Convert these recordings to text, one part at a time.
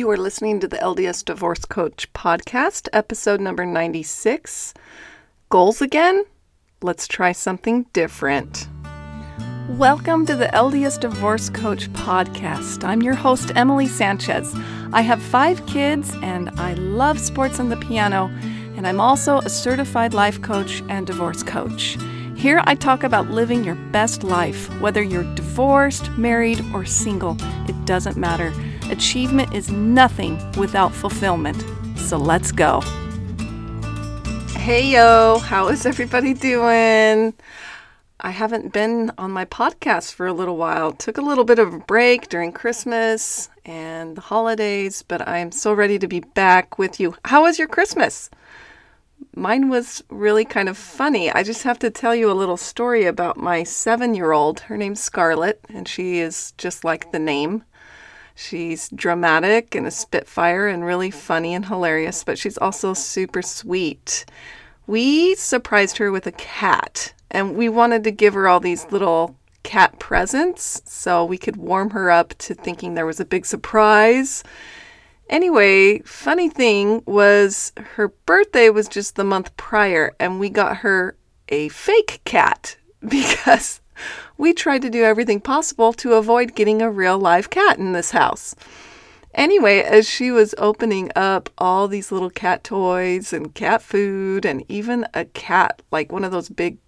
You are listening to the LDS Divorce Coach podcast, episode number 96. Goals again? Let's try something different. Welcome to the LDS Divorce Coach podcast. I'm your host, Emily Sanchez. I have five kids and I love sports and the piano, and I'm also a certified life coach and divorce coach. Here I talk about living your best life, whether you're divorced, married, or single, it doesn't matter. Achievement is nothing without fulfillment. So let's go. Hey yo, how is everybody doing? I haven't been on my podcast for a little while. Took a little bit of a break during Christmas and the holidays, but I'm so ready to be back with you. How was your Christmas? Mine was really kind of funny. I just have to tell you a little story about my seven year old. Her name's Scarlett, and she is just like the name. She's dramatic and a spitfire and really funny and hilarious, but she's also super sweet. We surprised her with a cat, and we wanted to give her all these little cat presents so we could warm her up to thinking there was a big surprise. Anyway, funny thing was her birthday was just the month prior, and we got her a fake cat because we tried to do everything possible to avoid getting a real live cat in this house. Anyway, as she was opening up all these little cat toys and cat food, and even a cat, like one of those big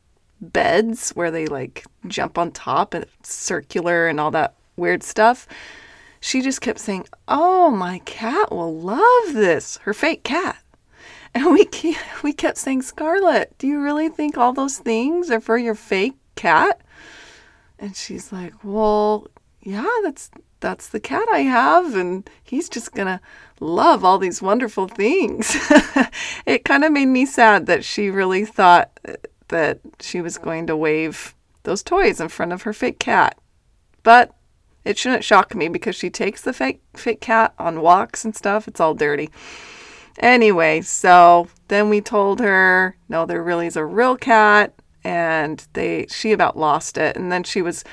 beds where they like jump on top and circular and all that weird stuff, she just kept saying, Oh, my cat will love this, her fake cat. And we, we kept saying, Scarlett, do you really think all those things are for your fake cat? And she's like, "Well, yeah, that's that's the cat I have and he's just to love all these wonderful things." it kind of made me sad that she really thought uh, that she was going to wave those toys in front of her fake cat. But it shouldn't shock me because she takes the fake fake cat on walks and stuff. It's all dirty. Anyway, so then we told her, no, there really is a real cat and they she about lost it and then she was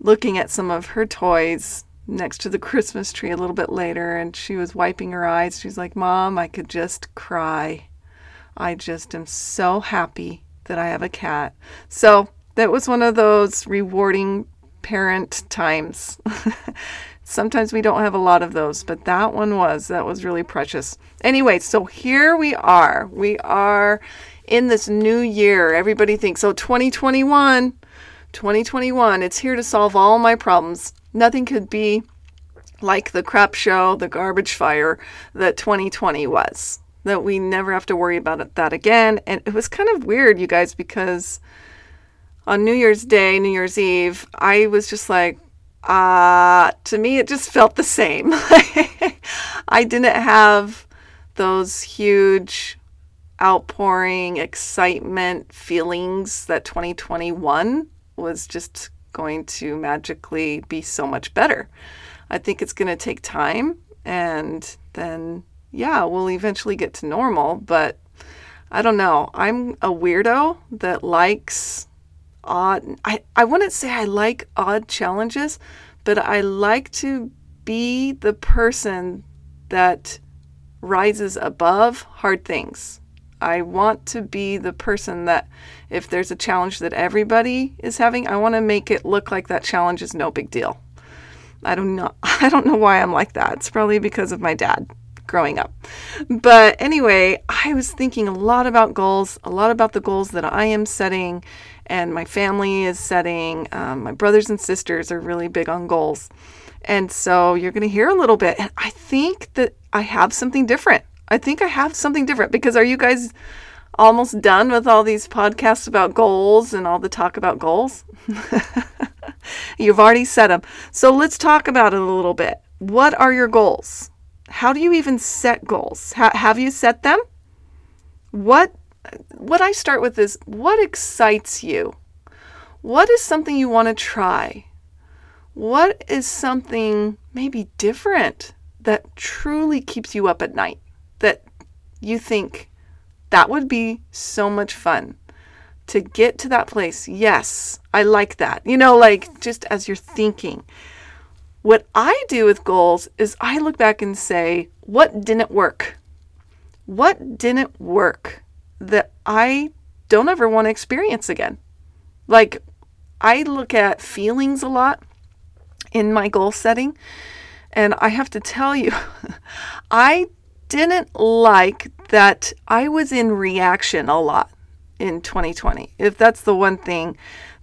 looking at some of her toys next to the Christmas tree a little bit later and she was wiping her eyes. She's like, "Mom, I could just cry. I just am so happy that I have a cat." So, that was one of those rewarding parent times. Sometimes we don't have a lot of those, but that one was. That was really precious. Anyway, so here we are. We are in this new year. Everybody thinks, oh, 2021, 2021, it's here to solve all my problems. Nothing could be like the crap show, the garbage fire that 2020 was. That we never have to worry about that again. And it was kind of weird, you guys, because on New Year's Day, New Year's Eve, I was just like, uh, to me, it just felt the same. I didn't have those huge outpouring excitement feelings that 2021 was just going to magically be so much better. I think it's going to take time and then, yeah, we'll eventually get to normal. But I don't know. I'm a weirdo that likes odd, I, I wouldn't say I like odd challenges, but I like to be the person that rises above hard things. I want to be the person that if there's a challenge that everybody is having, I want to make it look like that challenge is no big deal. I don't know I don't know why I'm like that. It's probably because of my dad growing up. But anyway, I was thinking a lot about goals, a lot about the goals that I am setting and my family is setting. Um, my brothers and sisters are really big on goals. And so you're going to hear a little bit. And I think that I have something different. I think I have something different because are you guys almost done with all these podcasts about goals and all the talk about goals? You've already set them. So let's talk about it a little bit. What are your goals? How do you even set goals? Ha- have you set them? What what I start with is what excites you? What is something you want to try? What is something maybe different that truly keeps you up at night? That you think that would be so much fun to get to that place. Yes, I like that. You know, like just as you're thinking, What I do with goals is I look back and say, what didn't work? What didn't work that I don't ever want to experience again? Like, I look at feelings a lot in my goal setting. And I have to tell you, I didn't like that I was in reaction a lot in 2020. If that's the one thing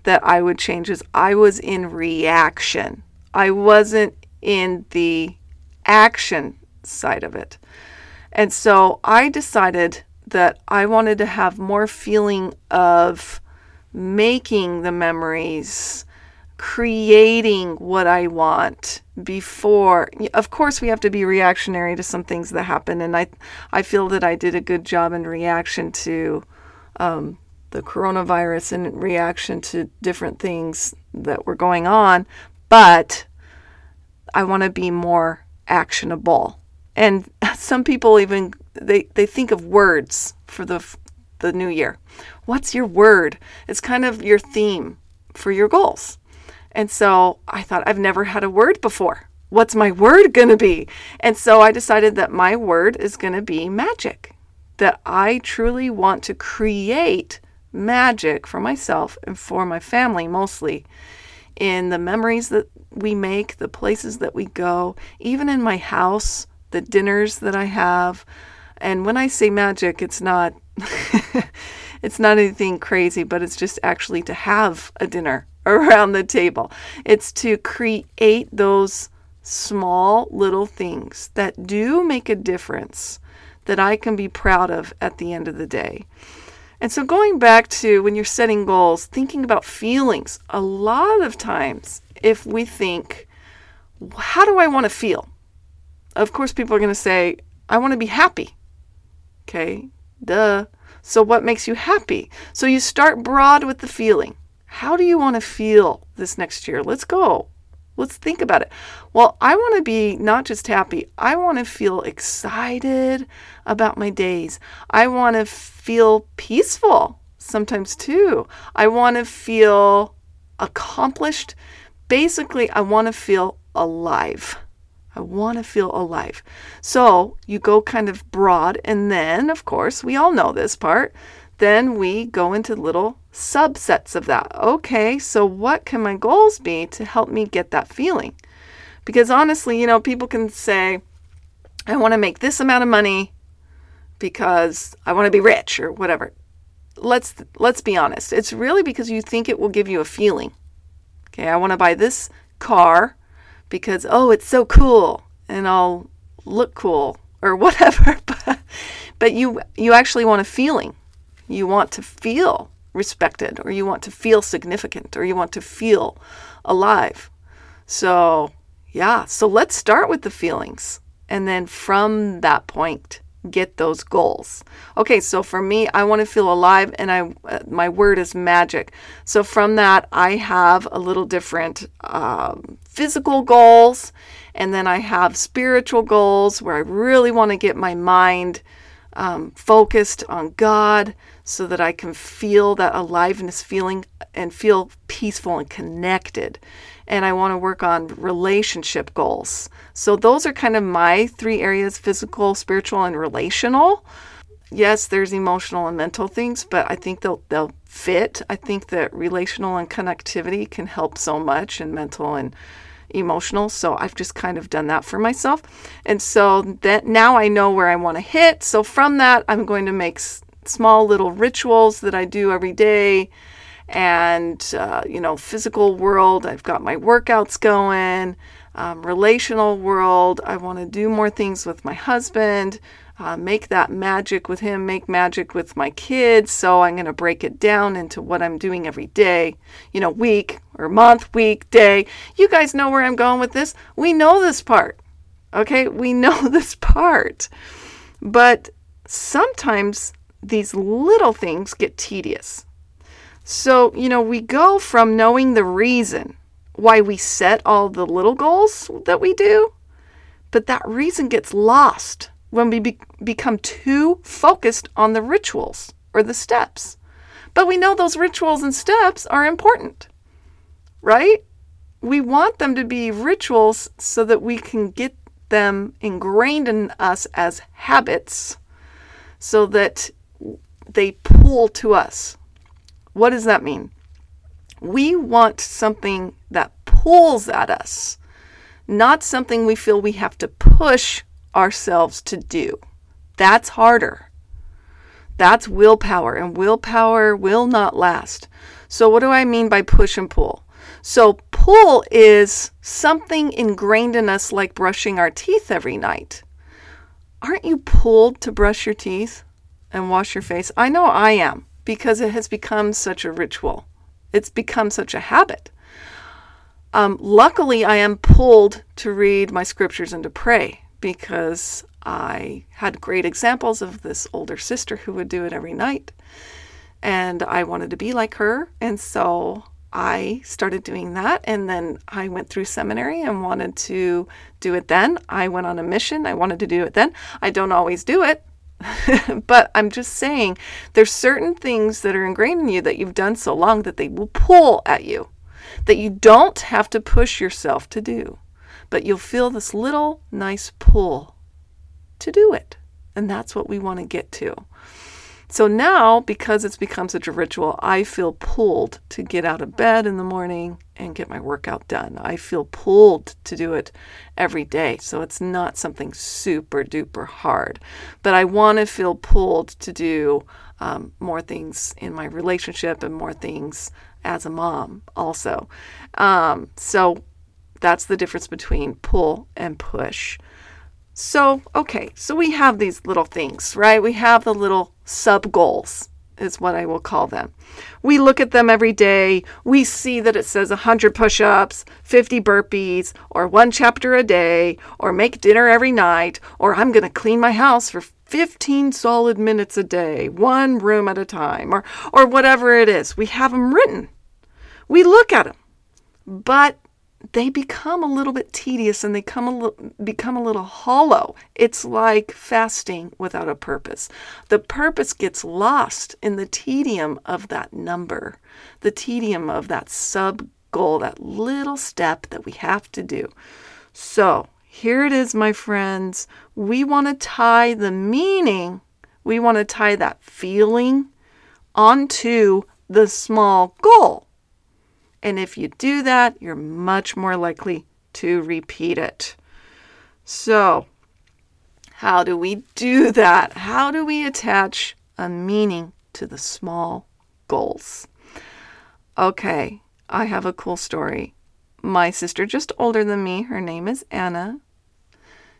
that I would change is I was in reaction. I wasn't in the action side of it. And so I decided that I wanted to have more feeling of making the memories, creating what I want before. Of course, we have to be reactionary to some things that happen, and I, I feel that I did a good job in reaction to um, the coronavirus and reaction to different things that were going on. But I want to be more actionable. And some people even they, they think of words for the the new year. What's your word? It's kind of your theme for your goals. And so I thought, I've never had a word before. What's my word going to be? And so I decided that my word is going to be magic, that I truly want to create magic for myself and for my family mostly in the memories that we make, the places that we go, even in my house, the dinners that I have. And when I say magic, it's not it's not anything crazy, but it's just actually to have a dinner around the table. It's to create those small little things that do make a difference that I can be proud of at the end of the day. And so, going back to when you're setting goals, thinking about feelings, a lot of times, if we think, how do I want to feel? Of course, people are going to say, I want to be happy. Okay, duh. So, what makes you happy? So, you start broad with the feeling. How do you want to feel this next year? Let's go. Let's think about it. Well, I want to be not just happy, I want to feel excited about my days. I want to feel peaceful sometimes too. I want to feel accomplished. Basically, I want to feel alive. I want to feel alive. So you go kind of broad, and then, of course, we all know this part. Then we go into little subsets of that. Okay, so what can my goals be to help me get that feeling? Because honestly, you know, people can say, I want to make this amount of money because I want to be rich or whatever. Let's let's be honest. It's really because you think it will give you a feeling. Okay, I want to buy this car because oh, it's so cool and I'll look cool or whatever. but, but you you actually want a feeling. You want to feel respected or you want to feel significant or you want to feel alive. So, yeah, so let's start with the feelings and then from that point get those goals. Okay, so for me, I want to feel alive, and I uh, my word is magic. So from that, I have a little different um, physical goals, and then I have spiritual goals where I really want to get my mind um, focused on God, so that I can feel that aliveness feeling and feel peaceful and connected and I want to work on relationship goals. So, those are kind of my three areas physical, spiritual, and relational. Yes, there's emotional and mental things, but I think they'll, they'll fit. I think that relational and connectivity can help so much, and mental and emotional. So I've just kind of done that for myself. And so that now I know where I want to hit. So from that, I'm going to make small little rituals that I do every day. And uh, you know physical world i've got my workouts going um, relational world i want to do more things with my husband uh, make that magic with him make magic with my kids. So i'm going to break it down into what i'm doing every day you know week or month week day. You guys know where i'm going with this? We know this part okay? We know this part. But sometimes these little things get tedious so, you know, we go from knowing the reason why we set all the little goals that we do, but that reason gets lost when we be- become too focused on the rituals or the steps. But we know those rituals and steps are important, right? we want them to be rituals so that we can get them ingrained in us as habits so that they pull to us. What does that mean? We want something that pulls at us, not something we feel we have to push ourselves to do. That's harder. That's willpower, and willpower will not last. So, what do I mean by push and pull? So, pull is something ingrained in us like brushing our teeth every night. Aren't you pulled to brush your teeth and wash your face? I know I am because it has become such a ritual, it's become such a habit. Um, luckily, I am pulled to read my scriptures and to pray because I had great examples of this older sister who would do it every night. And I wanted to be like her. And so I started doing that. And then I went through seminary and wanted to do it then. I went on a mission. I wanted to do it then. I don't always do it. but I'm just saying there's certain things that are ingrained in you that you've done so long that they will pull at you that you don't have to push yourself to do, but you'll feel this little nice pull to do it. And that's what we want to get to. So now, because it's become such a ritual, I feel pulled to get out of bed in the morning and get my workout done. I feel pulled to do it every day. So it's not something super duper hard. But I want to feel pulled to do um, more things in my relationship and more things as a mom also. Um, so that's the difference between pull and push. So, okay, so we have these little things, right? We have the little sub goals, is what I will call them. We look at them every day. We see that it says 100 push ups, 50 burpees, or one chapter a day, or make dinner every night, or I'm going to clean my house for 15 solid minutes a day, one room at a time, or, or whatever it is. We have them written. We look at them, but they become a little bit tedious and they come a little, become a little hollow. It's like fasting without a purpose. The purpose gets lost in the tedium of that number, the tedium of that sub goal, that little step that we have to do. So, here it is, my friends. We want to tie the meaning, we want to tie that feeling onto the small goal. And if you do that, you're much more likely to repeat it. So, how do we do that? How do we attach a meaning to the small goals? Okay, I have a cool story my sister, just older than me. Her name is Anna.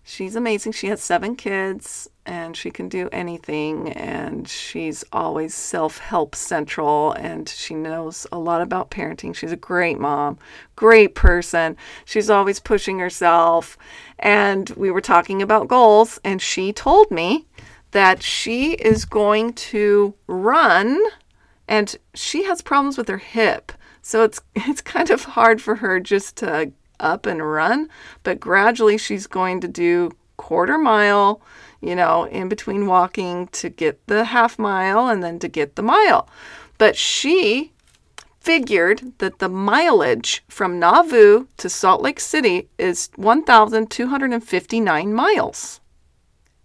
She's amazing. She has seven kids and she can do anything. And she's always self help central and she knows a lot about parenting. She's a great mom, great person. She's always pushing herself. And we were talking about goals, and she told me that she is going to run and she has problems with her hip. So it's it's kind of hard for her just to up and run, but gradually she's going to do quarter mile, you know, in between walking to get the half mile and then to get the mile. But she figured that the mileage from Nauvoo to Salt Lake City is 1,259 miles.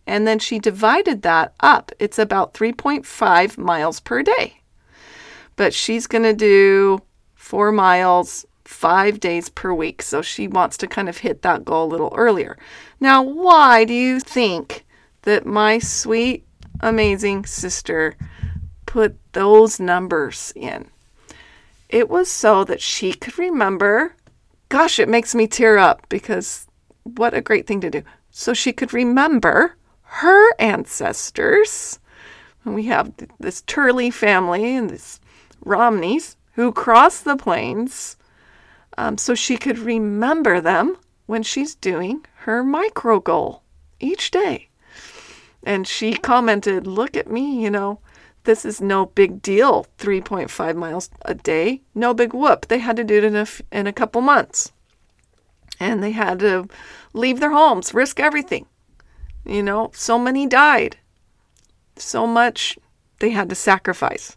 And then she divided that up. It's about 3.5 miles per day. But she's going to do four miles five days per week. So she wants to kind of hit that goal a little earlier. Now, why do you think that my sweet, amazing sister put those numbers in? It was so that she could remember. Gosh, it makes me tear up because what a great thing to do. So she could remember her ancestors. And we have this Turley family and this Romneys who crossed the plains um, so she could remember them when she's doing her micro goal each day. And she commented, Look at me, you know, this is no big deal 3.5 miles a day, no big whoop. They had to do it in a, in a couple months. And they had to leave their homes, risk everything. You know, so many died. So much they had to sacrifice.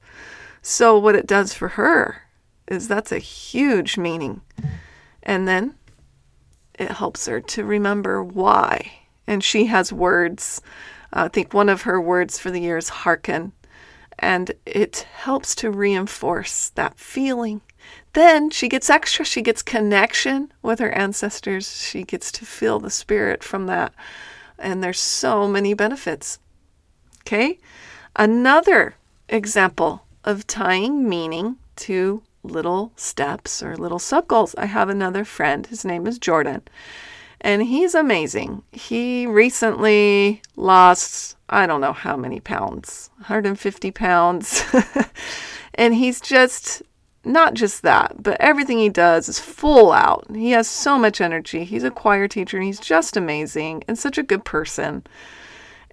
So, what it does for her is that's a huge meaning. And then it helps her to remember why. And she has words. I think one of her words for the year is hearken. And it helps to reinforce that feeling. Then she gets extra. She gets connection with her ancestors. She gets to feel the spirit from that. And there's so many benefits. Okay? Another example of tying meaning to little steps or little sub goals. I have another friend. His name is Jordan. And he's amazing. He recently lost, I don't know how many pounds, 150 pounds. and he's just not just that, but everything he does is full out. He has so much energy. He's a choir teacher and he's just amazing and such a good person.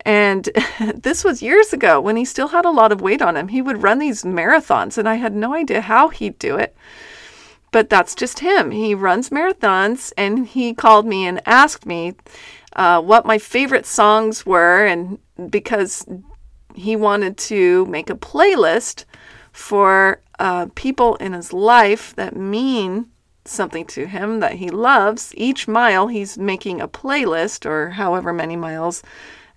And this was years ago when he still had a lot of weight on him. He would run these marathons, and I had no idea how he'd do it. But that's just him. He runs marathons, and he called me and asked me uh, what my favorite songs were, and because he wanted to make a playlist for uh, people in his life that mean something to him that he loves. Each mile, he's making a playlist, or however many miles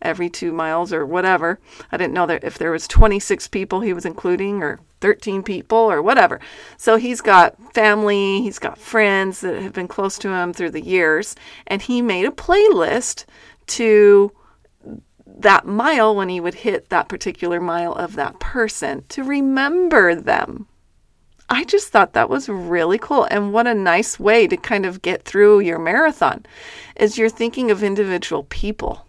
every two miles or whatever. I didn't know that if there was 26 people he was including or 13 people or whatever. So he's got family, he's got friends that have been close to him through the years, and he made a playlist to that mile when he would hit that particular mile of that person to remember them. I just thought that was really cool and what a nice way to kind of get through your marathon is you're thinking of individual people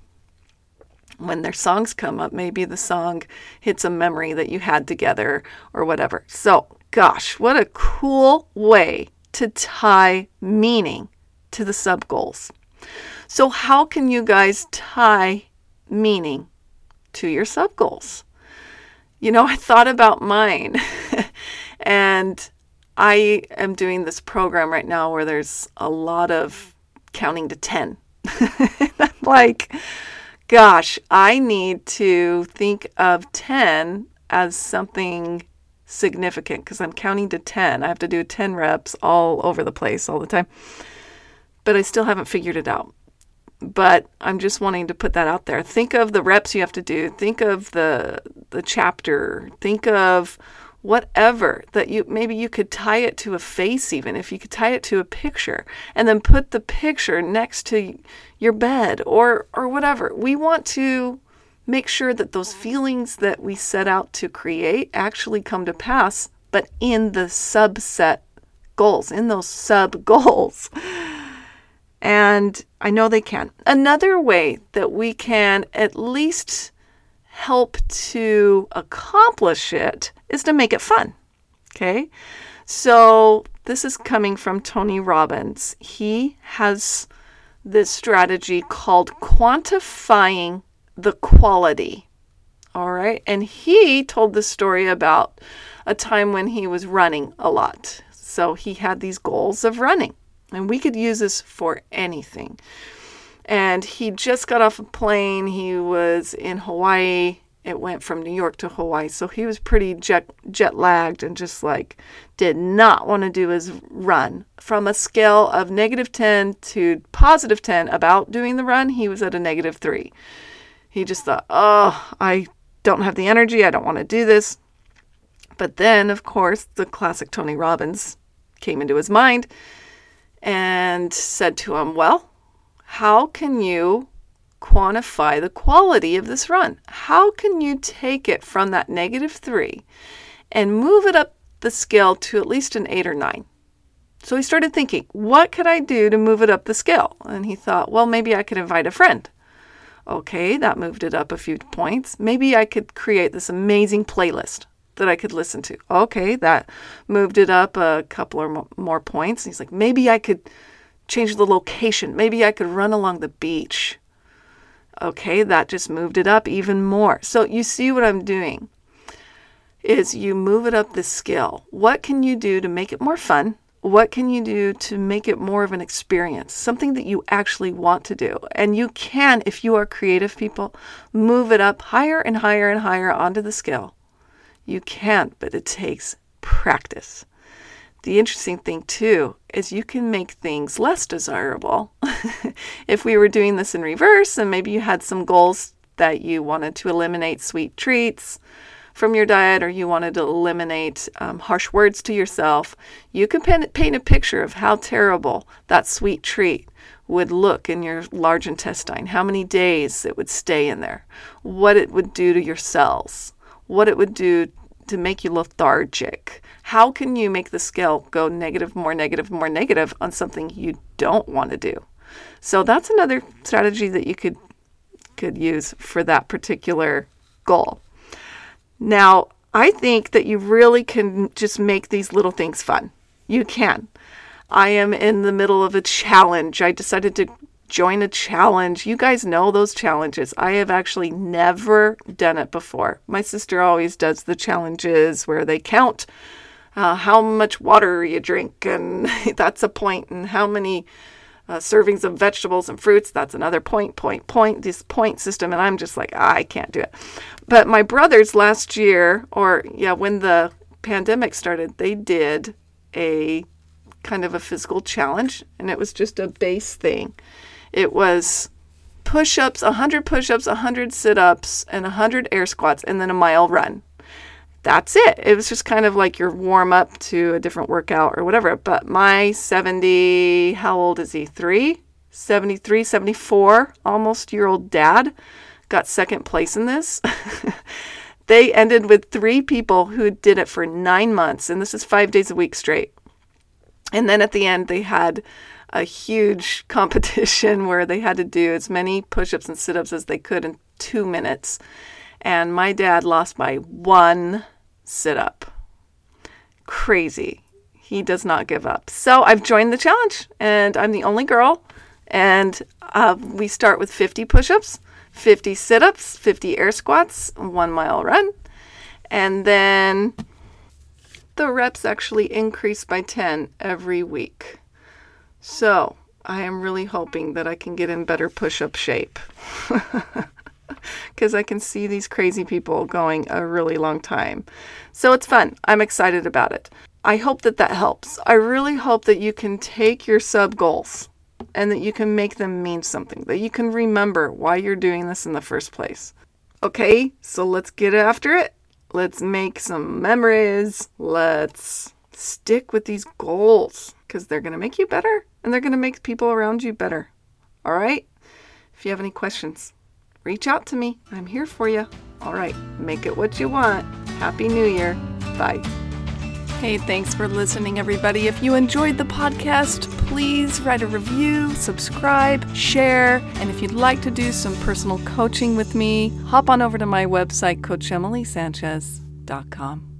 when their songs come up, maybe the song hits a memory that you had together or whatever. So, gosh, what a cool way to tie meaning to the sub goals. So, how can you guys tie meaning to your sub goals? You know, I thought about mine and I am doing this program right now where there's a lot of counting to 10. I'm like, gosh, I need to think of 10 as something significant because I'm counting to 10. I have to do 10 reps all over the place all the time. But I still haven't figured it out. But I'm just wanting to put that out there. Think of the reps you have to do. Think of the the chapter. Think of whatever that you maybe you could tie it to a face even if you could tie it to a picture and then put the picture next to your bed or or whatever. We want to make sure that those feelings that we set out to create actually come to pass but in the subset goals in those sub goals. And i know they can. Another way that we can at least help to accomplish it is to make it fun. Okay. So this is coming from Tony Robbins. He has this strategy called quantifying the quality. All right. And he told the story about a time when he was running a lot. So he had these goals of running. And we could use this for anything. And he just got off a plane. He was in Hawaii it went from New York to Hawaii. So he was pretty jet, jet lagged and just like did not want to do his run. From a scale of negative 10 to positive 10 about doing the run, he was at a negative 3. He just thought, oh, I don't have the energy. I don't want to do this. But then, of course, the classic Tony Robbins came into his mind and said to him, well, how can you quantify the quality of this run. How can you take it from that negative three and move it up the scale to at least an eight or nine? So he started thinking, what could I do to move it up the scale? And he thought, well, maybe I could invite a friend. Okay, that moved it up a few points. Maybe I could create this amazing playlist that I could listen to. Okay, that moved it up a couple or more points. He's like, maybe I could change the location. Maybe I could run along the beach. Okay, that just moved it up even more. So you see what I'm doing is you move it up the scale. What can you do to make it more fun? What can you do to make it more of an experience? Something that you actually want to do. And you can, if you are creative people, move it up higher and higher and higher onto the scale. You can, but it takes practice. The interesting thing too is you can make things less desirable. if we were doing this in reverse and maybe you had some goals that you wanted to eliminate sweet treats from your diet or you wanted to eliminate um, harsh words to yourself, you can paint a picture of how terrible that sweet treat would look in your large intestine, how many days it would stay in there, what it would do to your cells, what it would do to make you lethargic. How can you make the scale go negative, more negative, more negative on something you don't want to do? So that's another strategy that you could could use for that particular goal. Now, I think that you really can just make these little things fun. You can. I am in the middle of a challenge. I decided to join a challenge. You guys know those challenges. I have actually never done it before. My sister always does the challenges where they count uh, how much water you drink, and that's a point, and how many uh, servings of vegetables and fruits, that's another point, point, point, this point system. And I'm just like, ah, I can't do it. But my brothers last year, or yeah, when the pandemic started, they did a kind of a physical challenge, and it was just a base thing. It was push ups, 100 push ups, 100 sit ups, and 100 air squats, and then a mile run. That's it. It was just kind of like your warm up to a different workout or whatever. But my 70, how old is he? Three? 73, 74, almost year old dad got second place in this. they ended with three people who did it for nine months, and this is five days a week straight. And then at the end, they had a huge competition where they had to do as many push ups and sit ups as they could in two minutes. And my dad lost by one sit up. Crazy. He does not give up. So I've joined the challenge, and I'm the only girl. And uh, we start with 50 push ups, 50 sit ups, 50 air squats, one mile run. And then the reps actually increase by 10 every week. So I am really hoping that I can get in better push up shape. Because I can see these crazy people going a really long time. So it's fun. I'm excited about it. I hope that that helps. I really hope that you can take your sub goals and that you can make them mean something, that you can remember why you're doing this in the first place. Okay, so let's get after it. Let's make some memories. Let's stick with these goals because they're going to make you better and they're going to make people around you better. All right? If you have any questions, reach out to me. I'm here for you. All right, make it what you want. Happy New Year. Bye. Hey, thanks for listening, everybody. If you enjoyed the podcast, please write a review, subscribe, share, and if you'd like to do some personal coaching with me, hop on over to my website, CoachEmilySanchez.com.